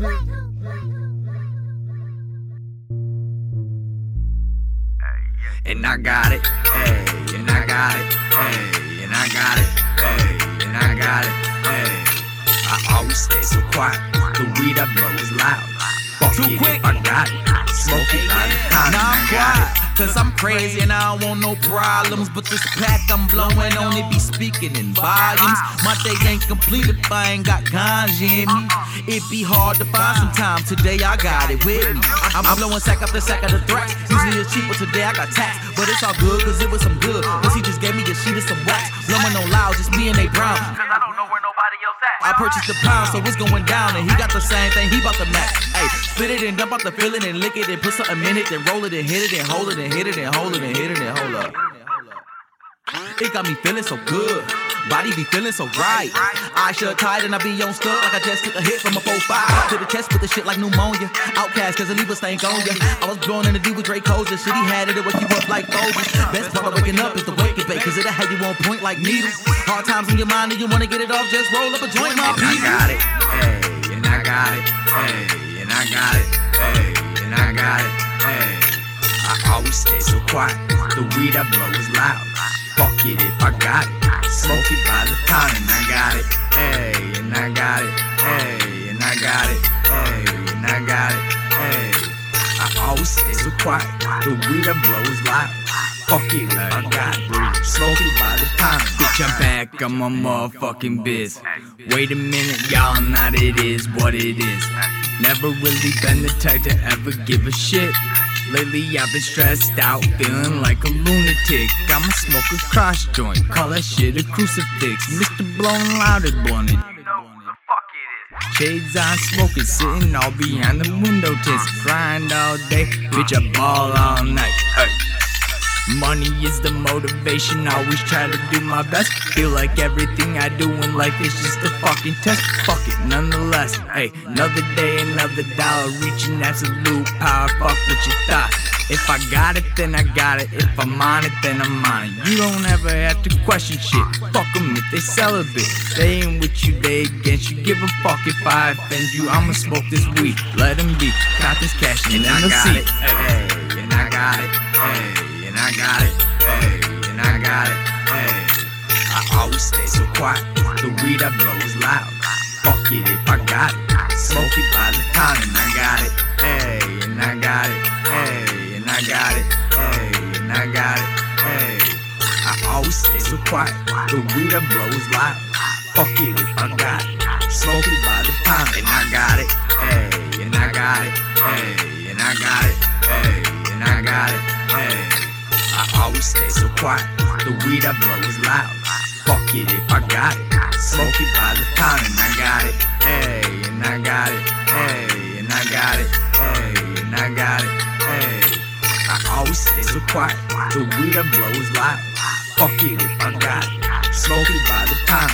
And I got it, hey, and I got it, hey, and I got it, hey, and I got it, hey. I always stay so quiet, the weed I blow is loud. Fuck Too it quick. I got it, smoke it, I'm hot, I got it cause I'm crazy and I don't want no problems. But this pack I'm blowing on it be speaking in volumes. My day ain't complete if I ain't got ganja in me. It be hard to find some time. Today I got it with me. I'm blowing sack after sack of the threats. Usually it's cheaper today I got tax. But it's all good cause it was some good. Cause he just gave me a sheet of some wax. Blowing on loud, just me and they brown. I purchased the pound, so it's going down. And he got the same thing, he bought the max. Hey, spit it and dump out the feeling and lick it and put something in it, then roll it and hit it and hold it and hit it and hold it and hit it and hold up. It got me feeling so good. Body be feeling so right. I shut tight and I be on stuck like I just took a hit from a 4-5. To the chest with the shit like pneumonia. OutKast cause the leave a stank on ya. I was born in the D with Drake Codes. The shit he had it, it woke you up like Folgers. Best part of waking up is the wake it bake. Cause it'll have you on point like needles. Hard times in your mind and you wanna get it off, just roll up a joint, my And I got it, hey, and I got it, hey, and I got it, hey, and I got it, hey. I always stay so quiet, the weed I blow is loud. Fuck it if I got it, smoke it by the pound, and I got it, hey, and I got it, hey, and I got it, hey, and I got it, hey. I always stay so quiet, the weed I blow is loud. Fuck it I got it, smoke it by the pound. Bitch, I'm back on my motherfucking biz. Wait a minute, y'all, not it is what it is. Never really been the type to ever give a shit. Lately I've been stressed out, feeling like a lunatic. I'ma smoke a cross joint, call that shit a crucifix. Mr. Blown it is. Shades on, smoking, sitting all behind the window tints. Grind all day, bitch, I ball all night. Hey. Money is the motivation, always try to do my best. Feel like everything I do in life is just a fucking test. Fuck it, nonetheless. Hey, another day, another dollar, reaching absolute power. Fuck what you thought. If I got it, then I got it. If I'm on it, then I'm on it. You don't ever have to question shit. Fuck them if they celibate. They ain't with you, they against you. Give a fuck if I offend you. I'ma smoke this weed. Let them be. Count this cash and, I then got see. it, hey, and I got it, hey, and I got it, hey, and I got it, hey. I always stay so quiet, the weed I blow is loud. Fuck it if I got it, smoke it by the pound, and I got it, hey, and I got it, hey, and I got it, hey, and I got it, hey. I always stay so quiet, the weed I blow is loud. Fuck it if I got it, smoke it by the pound, and I got it, hey, and I got it, hey, and I got it, hey, and I got it, hey. I always stay so quiet, the weed I blow is loud. Fuck it if I got it, smoke it by the pound, and I got it, hey, and I got it, hey, and I got it, hey, and I got it, hey. I always stay so quiet, the weed I blow is loud. Fuck it if I got it, smoke it by the pound,